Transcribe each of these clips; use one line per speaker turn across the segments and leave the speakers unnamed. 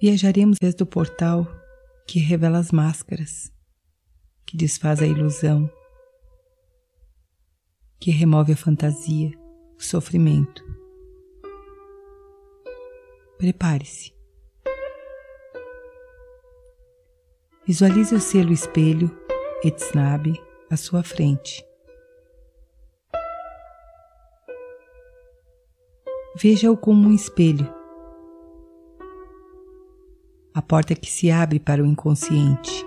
Viajaremos desde o portal que revela as máscaras, que desfaz a ilusão, que remove a fantasia, o sofrimento. Prepare-se. Visualize o selo espelho Etsnabe à sua frente. Veja-o como um espelho. A porta que se abre para o inconsciente.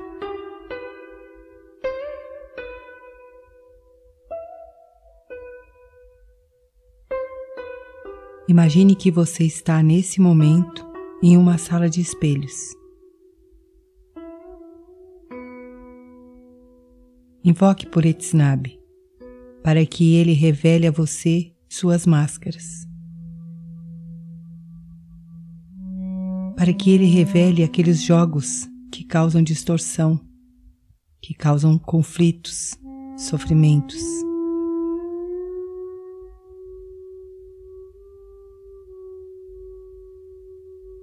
Imagine que você está nesse momento em uma sala de espelhos. Invoque por Etsnabe, para que ele revele a você suas máscaras. Para que ele revele aqueles jogos que causam distorção, que causam conflitos, sofrimentos.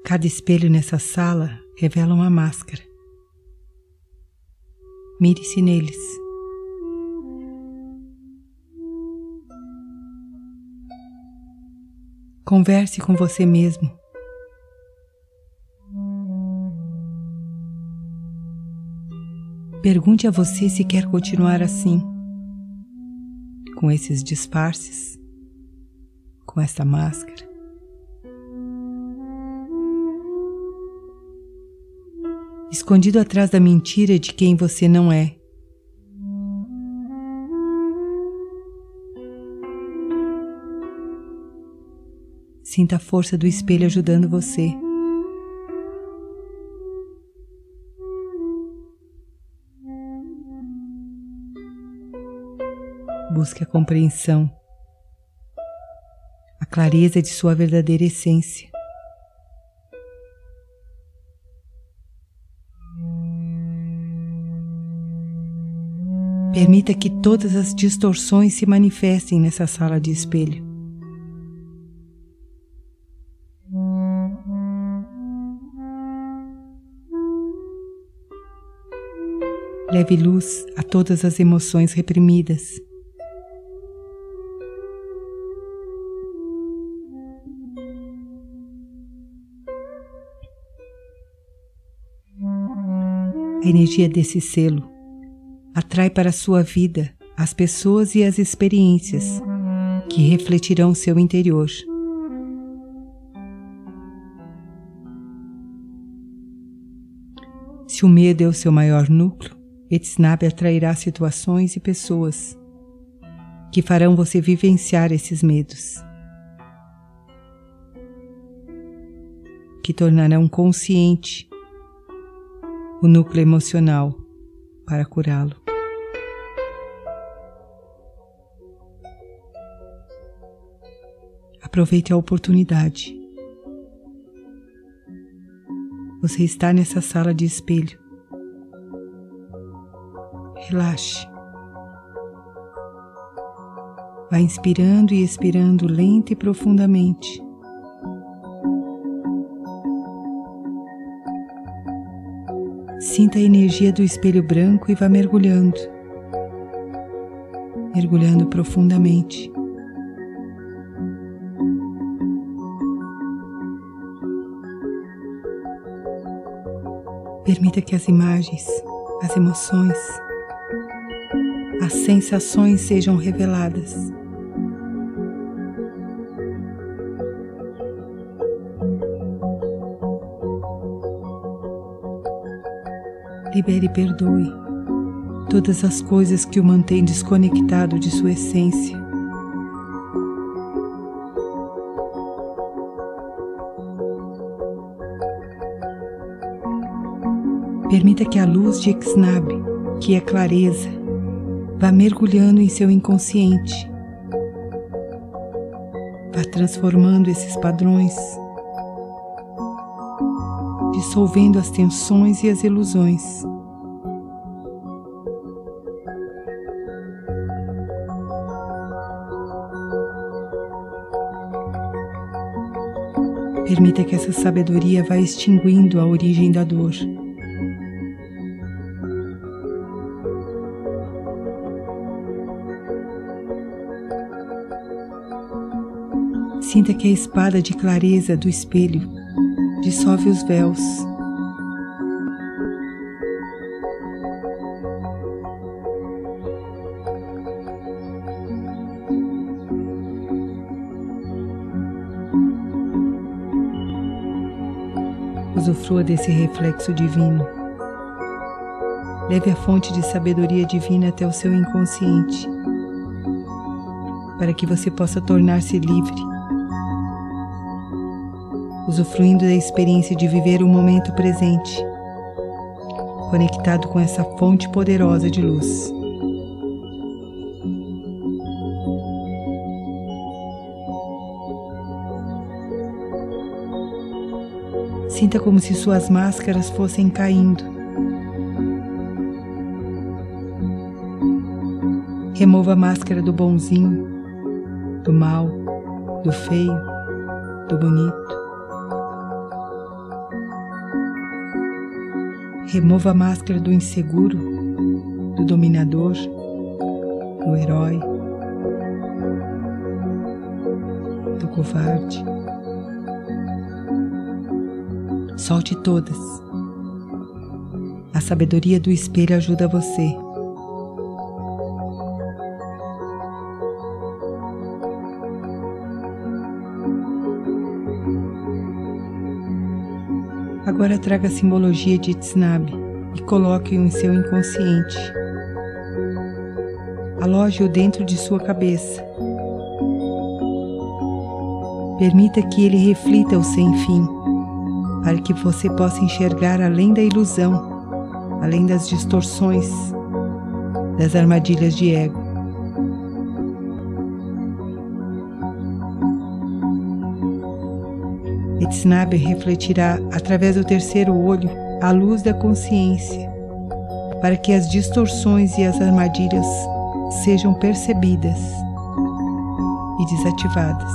Cada espelho nessa sala revela uma máscara. Mire-se neles. Converse com você mesmo. Pergunte a você se quer continuar assim, com esses disfarces, com essa máscara. escondido atrás da mentira de quem você não é. Sinta a força do espelho ajudando você. Busque a compreensão, a clareza de sua verdadeira essência. Permita que todas as distorções se manifestem nessa sala de espelho. Leve luz a todas as emoções reprimidas. A energia desse selo atrai para sua vida as pessoas e as experiências que refletirão seu interior. Se o medo é o seu maior núcleo, Etsnabe atrairá situações e pessoas que farão você vivenciar esses medos, que tornarão consciente o núcleo emocional para curá-lo. Aproveite a oportunidade. Você está nessa sala de espelho. Relaxe. Vá inspirando e expirando lenta e profundamente. Sinta a energia do espelho branco e vá mergulhando, mergulhando profundamente. Permita que as imagens, as emoções, as sensações sejam reveladas. Libere e perdoe todas as coisas que o mantêm desconectado de sua essência. Permita que a luz de Xnab, que é clareza, vá mergulhando em seu inconsciente, vá transformando esses padrões, dissolvendo as tensões e as ilusões. Permita que essa sabedoria vá extinguindo a origem da dor. Sinta que a espada de clareza do espelho dissolve os véus. Usufrua desse reflexo divino. Leve a fonte de sabedoria divina até o seu inconsciente, para que você possa tornar-se livre usufruindo da experiência de viver o momento presente, conectado com essa fonte poderosa de luz. Sinta como se suas máscaras fossem caindo. Remova a máscara do bonzinho, do mal, do feio, do bonito. Remova a máscara do inseguro, do dominador, do herói, do covarde. Solte todas. A sabedoria do espelho ajuda você. Agora traga a simbologia de Tznabe e coloque-o em seu inconsciente. Aloje-o dentro de sua cabeça. Permita que ele reflita o sem fim, para que você possa enxergar além da ilusão, além das distorções, das armadilhas de ego. Etsnabe refletirá através do terceiro olho a luz da consciência, para que as distorções e as armadilhas sejam percebidas e desativadas.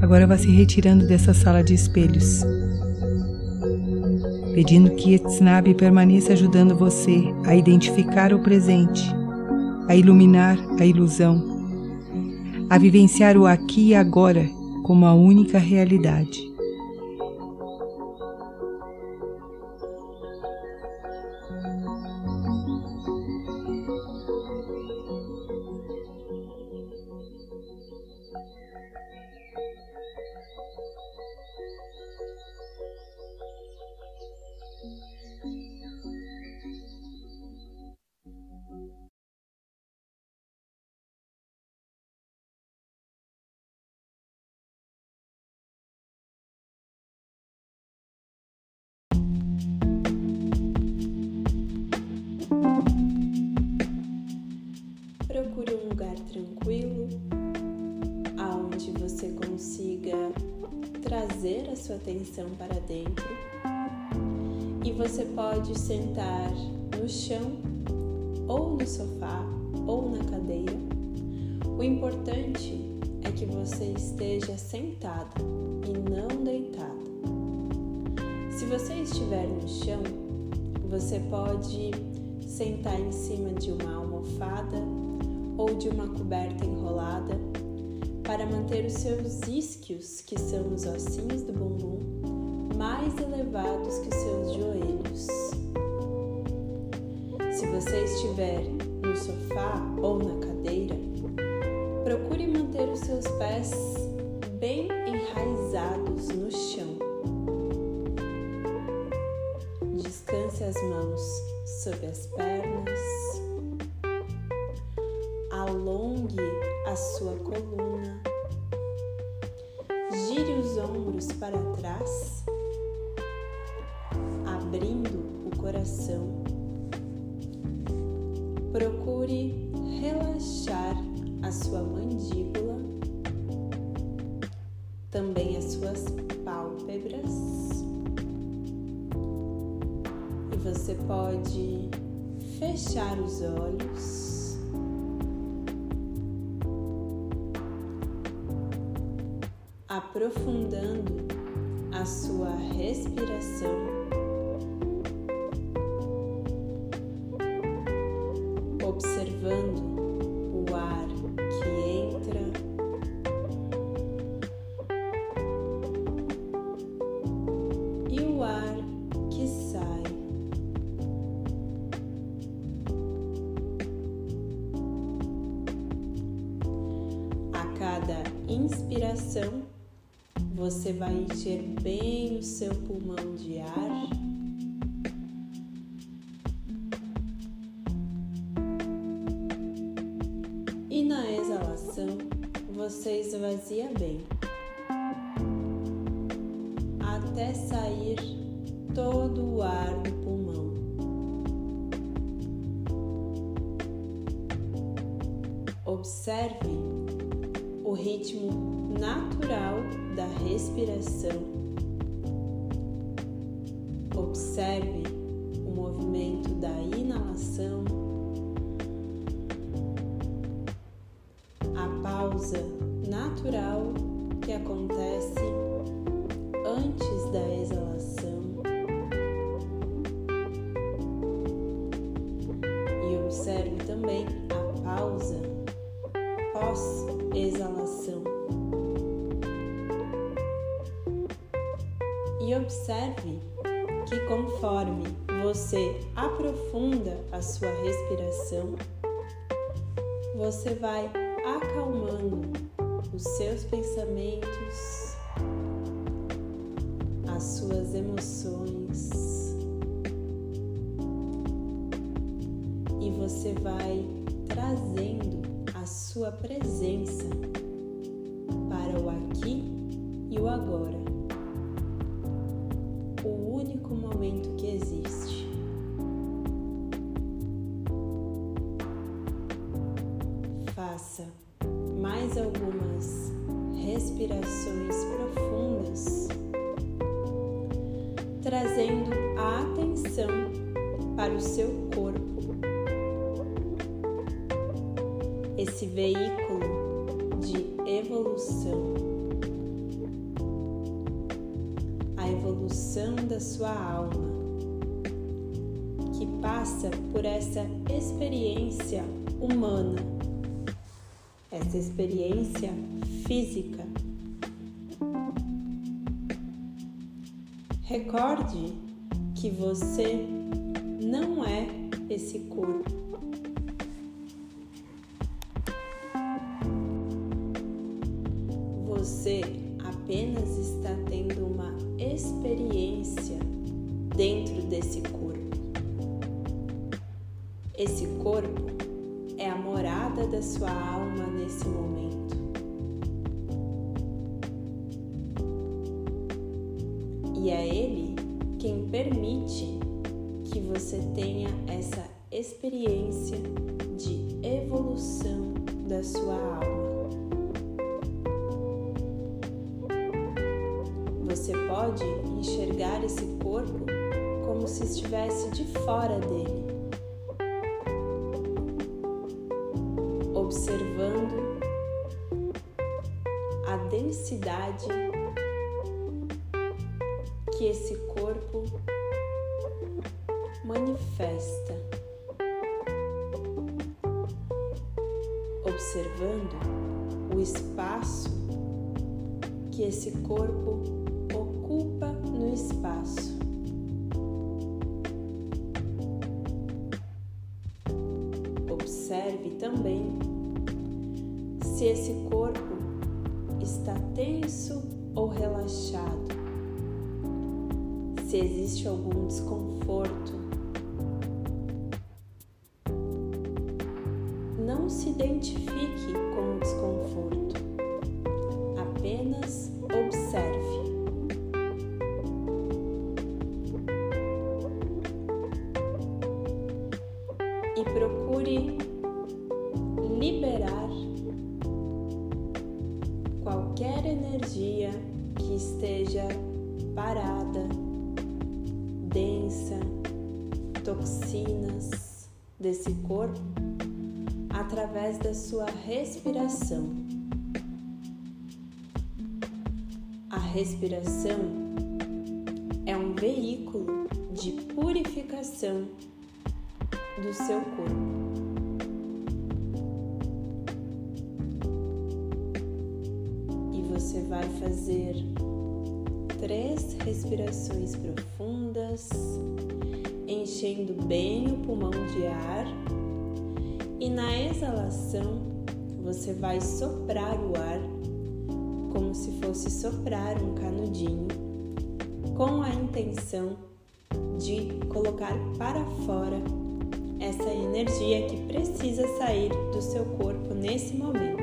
Agora vá se retirando dessa sala de espelhos pedindo que Etsnabe permaneça ajudando você a identificar o presente, a iluminar a ilusão, a vivenciar o aqui e agora como a única realidade.
Sua atenção para dentro. E você pode sentar no chão, ou no sofá, ou na cadeira. O importante é que você esteja sentada e não deitada. Se você estiver no chão, você pode sentar em cima de uma almofada ou de uma coberta enrolada para manter os seus isquios, que são os ossinhos do bumbum, mais elevados que os seus joelhos. Se você estiver no sofá ou na cadeira, procure manter os seus pés bem enraizados no chão. Descanse as mãos sobre as pernas fechar os olhos. Aprofundando a sua respiração. Observando respiração, você vai encher bem o seu pulmão de ar. inspiração. e observe que, conforme você aprofunda a sua respiração, você vai acalmando os seus pensamentos, as suas emoções. E você vai trazendo a sua presença essa experiência física. Recorde que você não é esse corpo. observando o espaço que esse corpo ocupa no espaço. Observe também se esse corpo está tenso ou relaxado, se existe algum desconforto respiração. A respiração é um veículo de purificação do seu corpo. E você vai fazer três respirações profundas, enchendo bem o pulmão de ar e na exalação você vai soprar o ar como se fosse soprar um canudinho, com a intenção de colocar para fora essa energia que precisa sair do seu corpo nesse momento.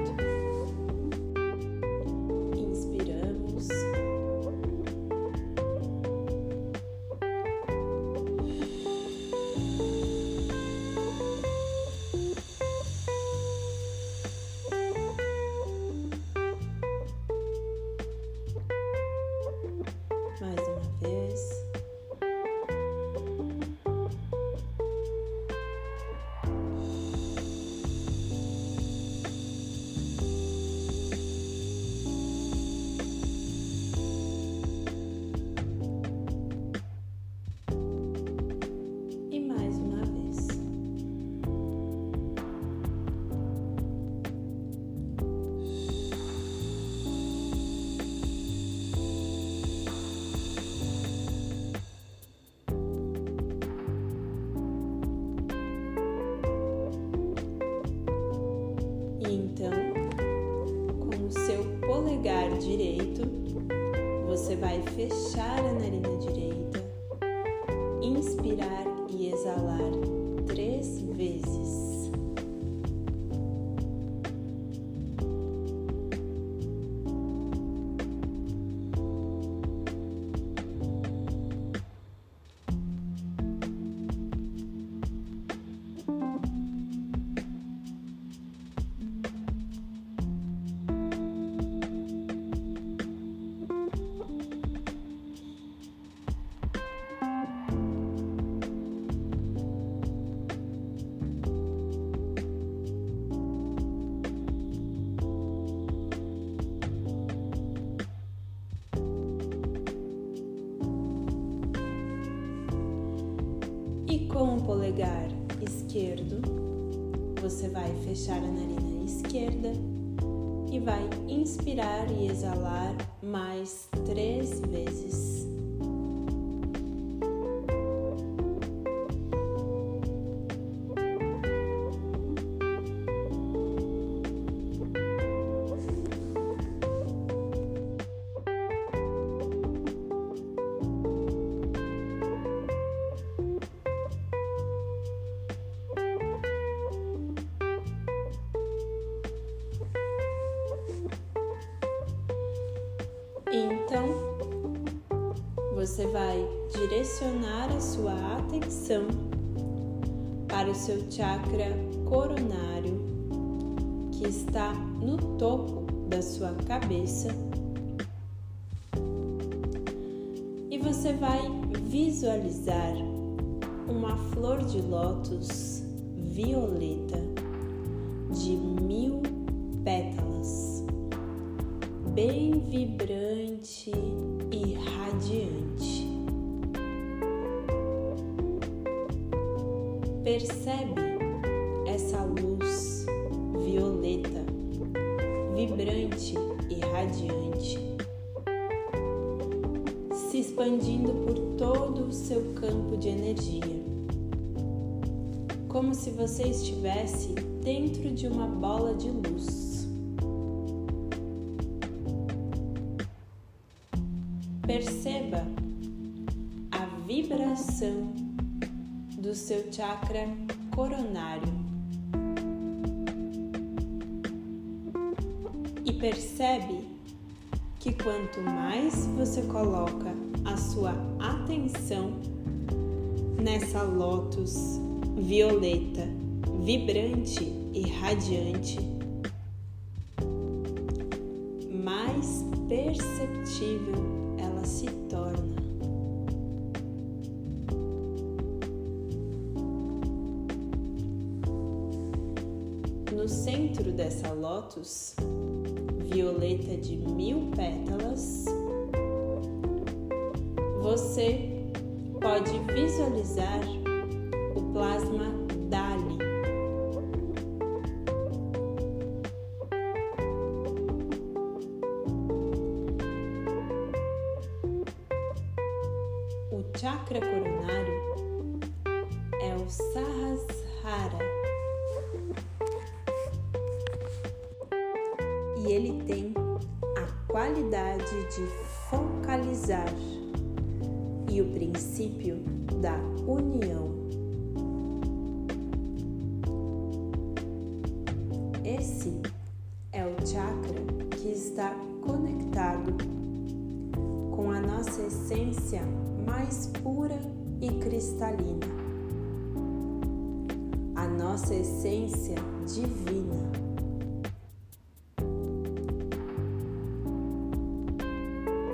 Polegar esquerdo, você vai fechar a narina esquerda e vai inspirar e exalar mais três vezes. Cabeça. E você vai visualizar uma flor de lótus violeta de mil pétalas bem vibrante e radiante. Percebe expandindo por todo o seu campo de energia, como se você estivesse dentro de uma bola de luz. Perceba a vibração do seu chakra coronário e percebe que quanto mais você coloca a sua atenção nessa lótus violeta, vibrante e radiante, mais perceptível ela se torna. No centro dessa lótus, violeta de mil pétalas, você pode visualizar o plasma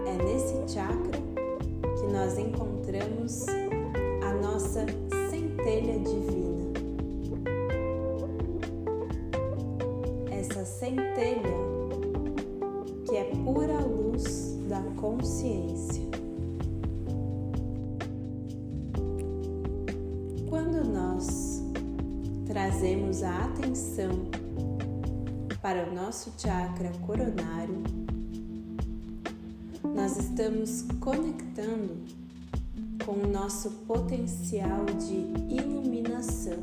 É nesse chakra que nós encontramos a nossa centelha divina. Essa centelha que é pura luz da consciência. Quando nós trazemos a atenção para o nosso chakra coronário, nós estamos conectando com o nosso potencial de iluminação.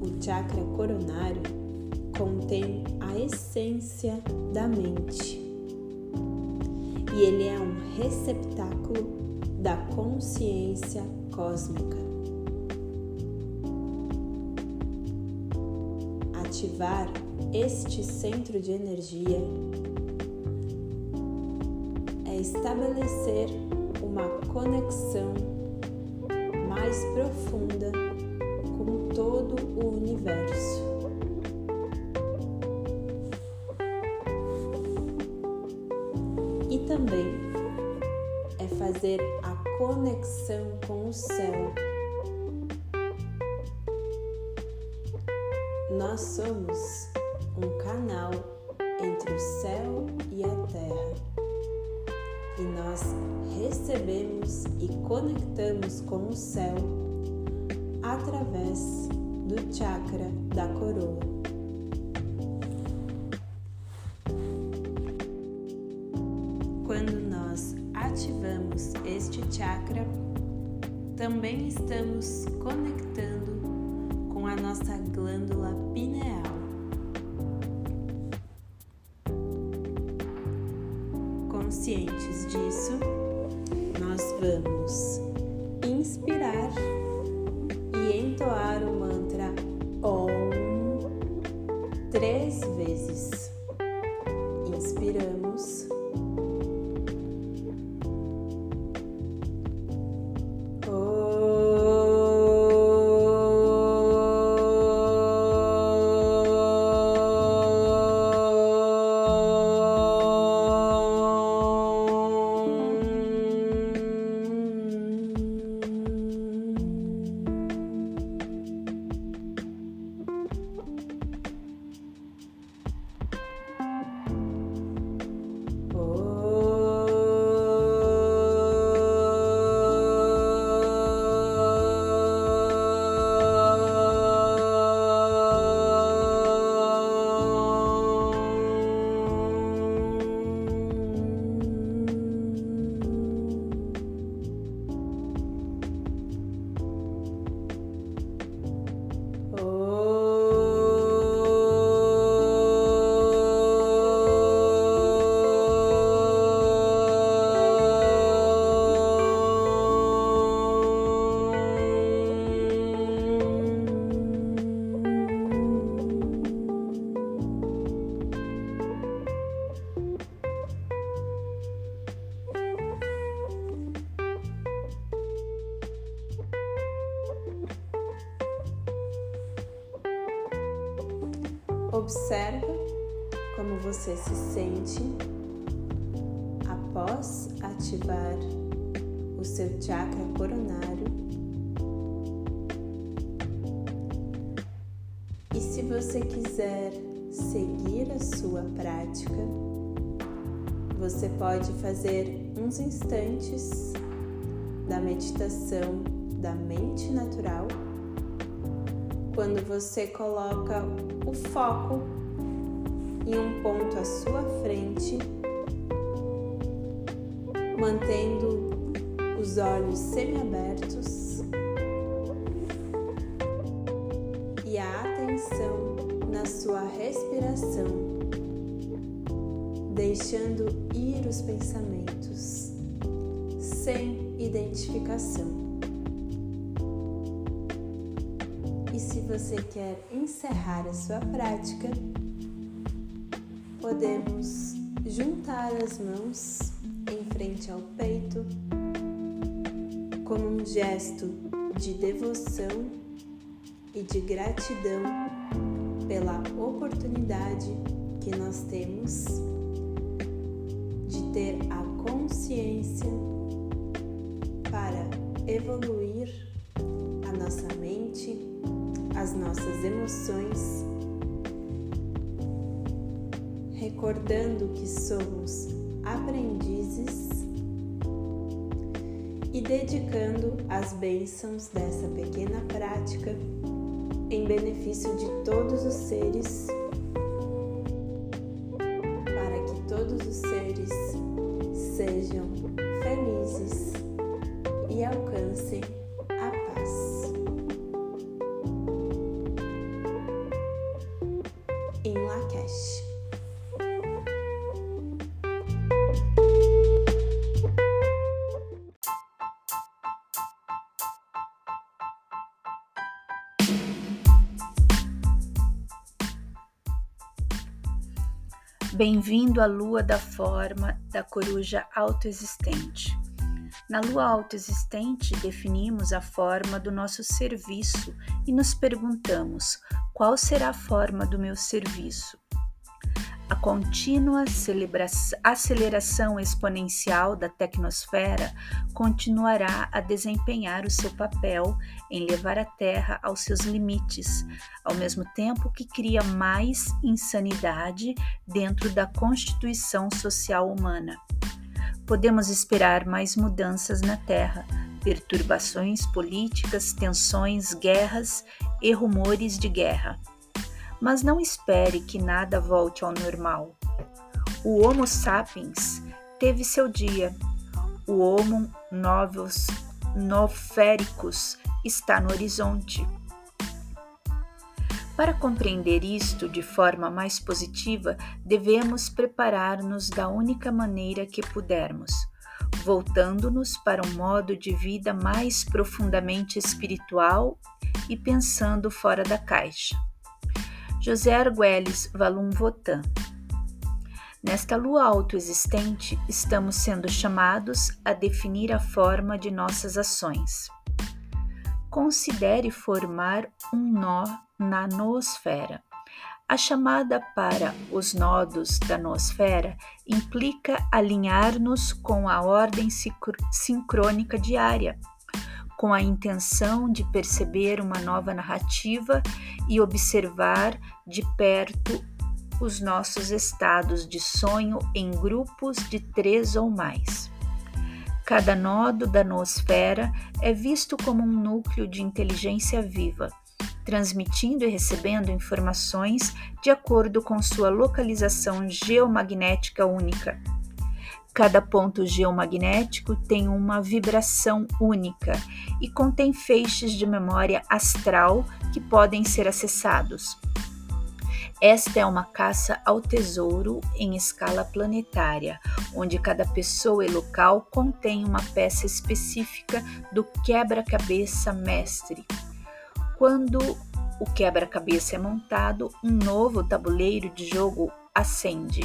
O chakra coronário contém a essência da mente e ele é um receptáculo da consciência cósmica. Ativar este centro de energia é estabelecer uma conexão mais profunda com todo o universo. E também é fazer a conexão com o céu. Nós somos um canal entre o céu e a terra. E nós recebemos e conectamos com o céu através do chakra da coroa. Observa como você se sente após ativar o seu chakra coronário. E se você quiser seguir a sua prática, você pode fazer uns instantes da meditação da mente natural quando você coloca o foco em um ponto à sua frente, mantendo os olhos semiabertos e a atenção na sua respiração, deixando ir os pensamentos sem identificação. Você quer encerrar a sua prática, podemos juntar as mãos em frente ao peito como um gesto de devoção e de gratidão pela oportunidade que nós temos de ter a consciência para evoluir a nossa mente as nossas emoções, recordando que somos aprendizes e dedicando as bênçãos dessa pequena prática em benefício de todos os seres,
Bem-vindo à lua da forma da coruja autoexistente. Na lua autoexistente, definimos a forma do nosso serviço e nos perguntamos: qual será a forma do meu serviço? A contínua aceleração exponencial da tecnosfera continuará a desempenhar o seu papel em levar a Terra aos seus limites, ao mesmo tempo que cria mais insanidade dentro da constituição social humana. Podemos esperar mais mudanças na Terra, perturbações políticas, tensões, guerras e rumores de guerra mas não espere que nada volte ao normal. O Homo sapiens teve seu dia. O Homo novos noféricos está no horizonte. Para compreender isto de forma mais positiva, devemos preparar-nos da única maneira que pudermos, voltando-nos para um modo de vida mais profundamente espiritual e pensando fora da caixa. José Arguelles Valum Votan. Nesta lua autoexistente, estamos sendo chamados a definir a forma de nossas ações. Considere formar um nó na noosfera. A chamada para os nodos da noosfera implica alinhar-nos com a ordem sincrônica diária com a intenção de perceber uma nova narrativa e observar de perto os nossos estados de sonho em grupos de três ou mais. Cada nodo da noosfera é visto como um núcleo de inteligência viva, transmitindo e recebendo informações de acordo com sua localização geomagnética única Cada ponto geomagnético tem uma vibração única e contém feixes de memória astral que podem ser acessados. Esta é uma caça ao tesouro em escala planetária, onde cada pessoa e local contém uma peça específica do quebra-cabeça mestre. Quando o quebra-cabeça é montado, um novo tabuleiro de jogo acende.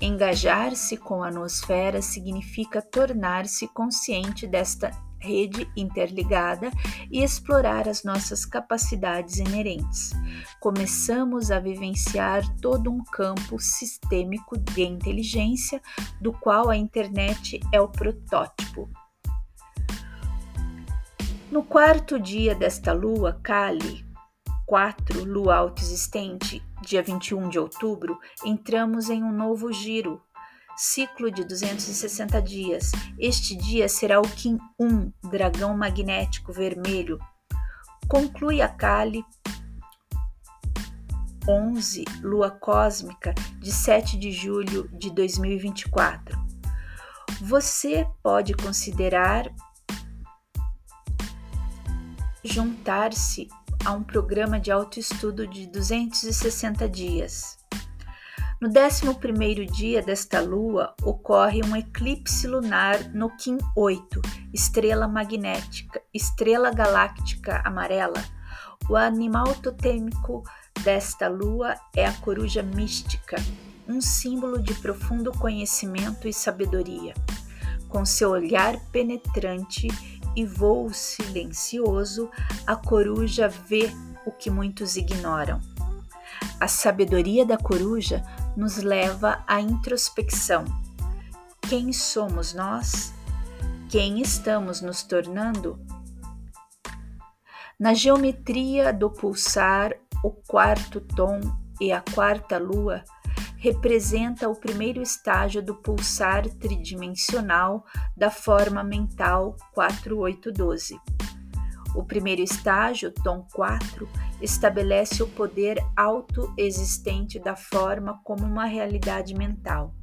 Engajar-se com a nosfera significa tornar-se consciente desta rede interligada e explorar as nossas capacidades inerentes. Começamos a vivenciar todo um campo sistêmico de inteligência, do qual a internet é o protótipo. No quarto dia desta lua, Kali, 4, lua autoexistente, dia 21 de outubro, entramos em um novo giro, ciclo de 260 dias. Este dia será o Kim 1, dragão magnético vermelho. Conclui a Kali 11, lua cósmica, de 7 de julho de 2024. Você pode considerar juntar-se a um programa de autoestudo de 260 dias. No 11 dia desta lua ocorre um eclipse lunar no Kim 8, estrela magnética, estrela galáctica amarela. O animal totêmico desta lua é a coruja mística, um símbolo de profundo conhecimento e sabedoria. Com seu olhar penetrante e voo silencioso, a coruja vê o que muitos ignoram. A sabedoria da coruja nos leva à introspecção. Quem somos nós? Quem estamos nos tornando? Na geometria do pulsar, o quarto tom e a quarta lua representa o primeiro estágio do pulsar tridimensional da forma mental 4812. O primeiro estágio, tom 4, estabelece o poder autoexistente da forma como uma realidade mental.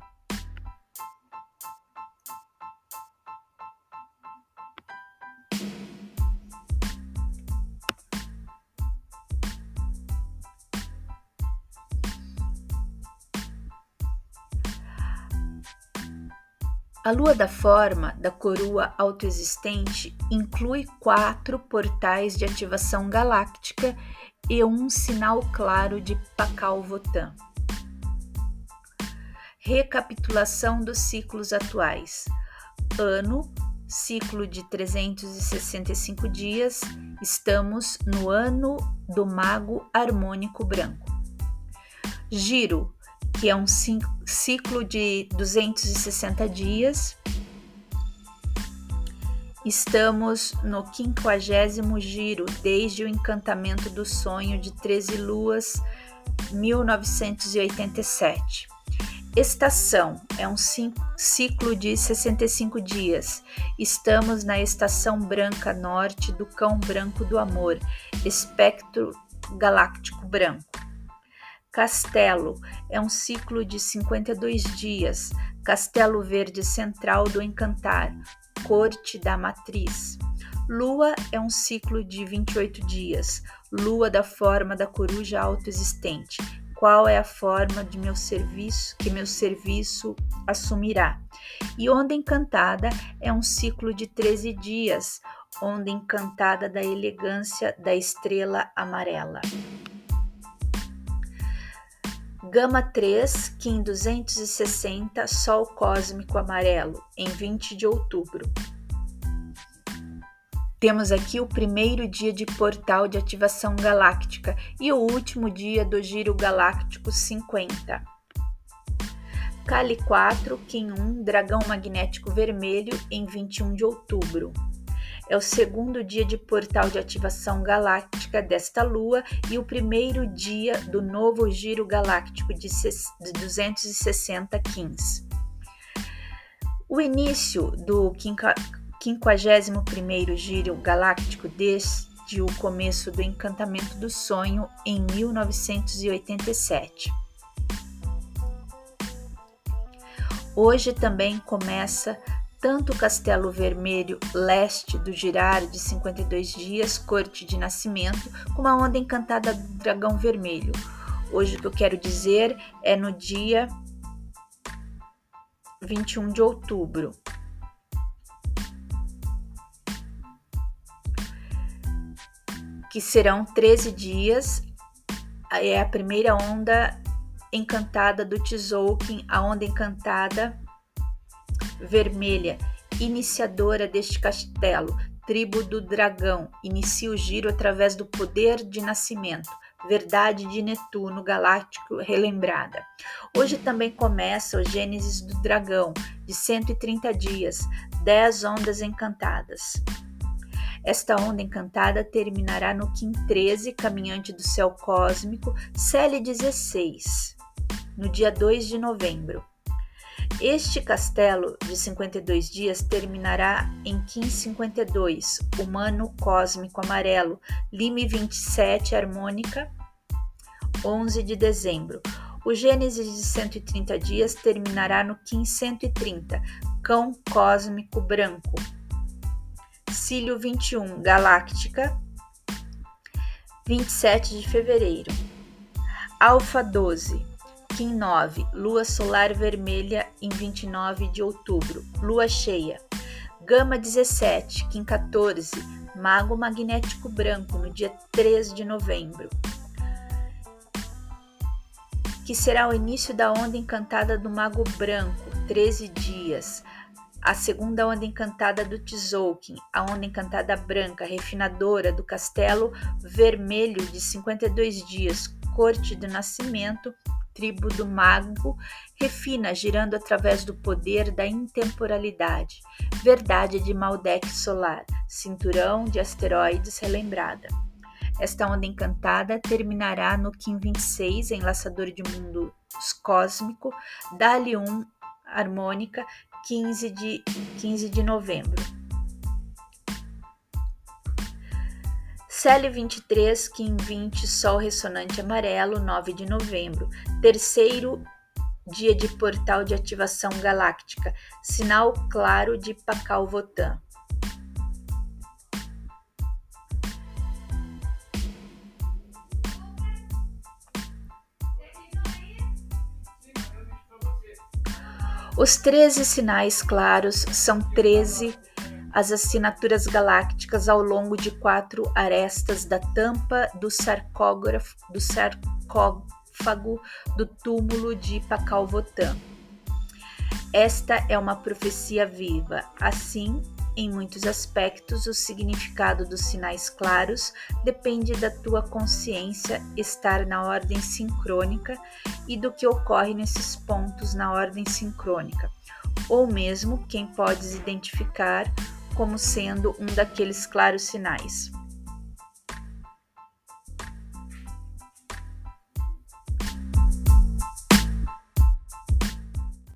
A lua da forma da coroa autoexistente inclui quatro portais de ativação galáctica e um sinal claro de Pacalvotan. Recapitulação dos ciclos atuais. Ano, ciclo de 365 dias, estamos no ano do Mago Harmônico Branco. Giro, que é um ciclo de 260 dias. Estamos no quinquagésimo giro desde o encantamento do sonho de 13 luas, 1987. Estação é um ciclo de 65 dias. Estamos na estação branca norte do cão branco do amor, espectro galáctico branco. Castelo é um ciclo de 52 dias. Castelo Verde Central do Encantar, Corte da Matriz. Lua é um ciclo de 28 dias. Lua da forma da coruja autoexistente. Qual é a forma de meu serviço que meu serviço assumirá? E Onda Encantada é um ciclo de 13 dias. Onda Encantada da elegância da estrela amarela. Gama 3, Kim 260, Sol cósmico amarelo, em 20 de outubro. Temos aqui o primeiro dia de portal de ativação galáctica e o último dia do giro galáctico 50. Kali 4, Kim 1, Dragão Magnético Vermelho, em 21 de outubro. É o segundo dia de portal de ativação galáctica desta lua e o primeiro dia do novo giro galáctico de 260 Kins. O início do 51º giro galáctico desde o começo do encantamento do sonho em 1987. Hoje também começa tanto o Castelo Vermelho, leste do girar de 52 dias, corte de nascimento, como a onda encantada do Dragão Vermelho. Hoje o que eu quero dizer é no dia 21 de outubro. Que serão 13 dias, é a primeira onda encantada do Tzolk'in, a onda encantada vermelha iniciadora deste castelo, tribo do dragão, inicia o giro através do poder de nascimento, verdade de Netuno galáctico relembrada. Hoje também começa o Gênesis do dragão, de 130 dias, 10 ondas encantadas. Esta onda encantada terminará no Kim 13, caminhante do céu cósmico, Cele 16, no dia 2 de novembro. Este castelo de 52 dias terminará em Kim 52, humano cósmico amarelo, Lime 27, harmônica, 11 de dezembro. O Gênesis de 130 dias terminará no Kim 130, cão cósmico branco, Cílio 21, Galáctica, 27 de fevereiro. Alfa 12, Kim 9, Lua solar vermelha em 29 de outubro, Lua cheia. Gama 17, Kim 14, Mago magnético branco no dia 3 de novembro. Que será o início da onda encantada do Mago Branco, 13 dias a segunda onda encantada do Tzolk'in, a onda encantada branca, refinadora do castelo vermelho de 52 dias, corte do nascimento, tribo do mago, refina girando através do poder da intemporalidade, verdade de Maldek solar, cinturão de asteroides relembrada. Esta onda encantada terminará no Kim 26, enlaçador de mundos cósmico, Dali 1 harmônica 15 de, 15 de novembro. Célio 23, Kim 20, Sol ressonante amarelo, 9 de novembro. Terceiro dia de portal de ativação galáctica, sinal claro de Pacal Votan. Os 13 sinais claros são 13 as assinaturas galácticas ao longo de quatro arestas da tampa do sarcógrafo do sarcófago do túmulo de Pacalvotan. Esta é uma profecia viva. Assim, em muitos aspectos, o significado dos sinais claros depende da tua consciência estar na ordem sincrônica e do que ocorre nesses pontos na ordem sincrônica, ou mesmo quem podes identificar como sendo um daqueles claros sinais.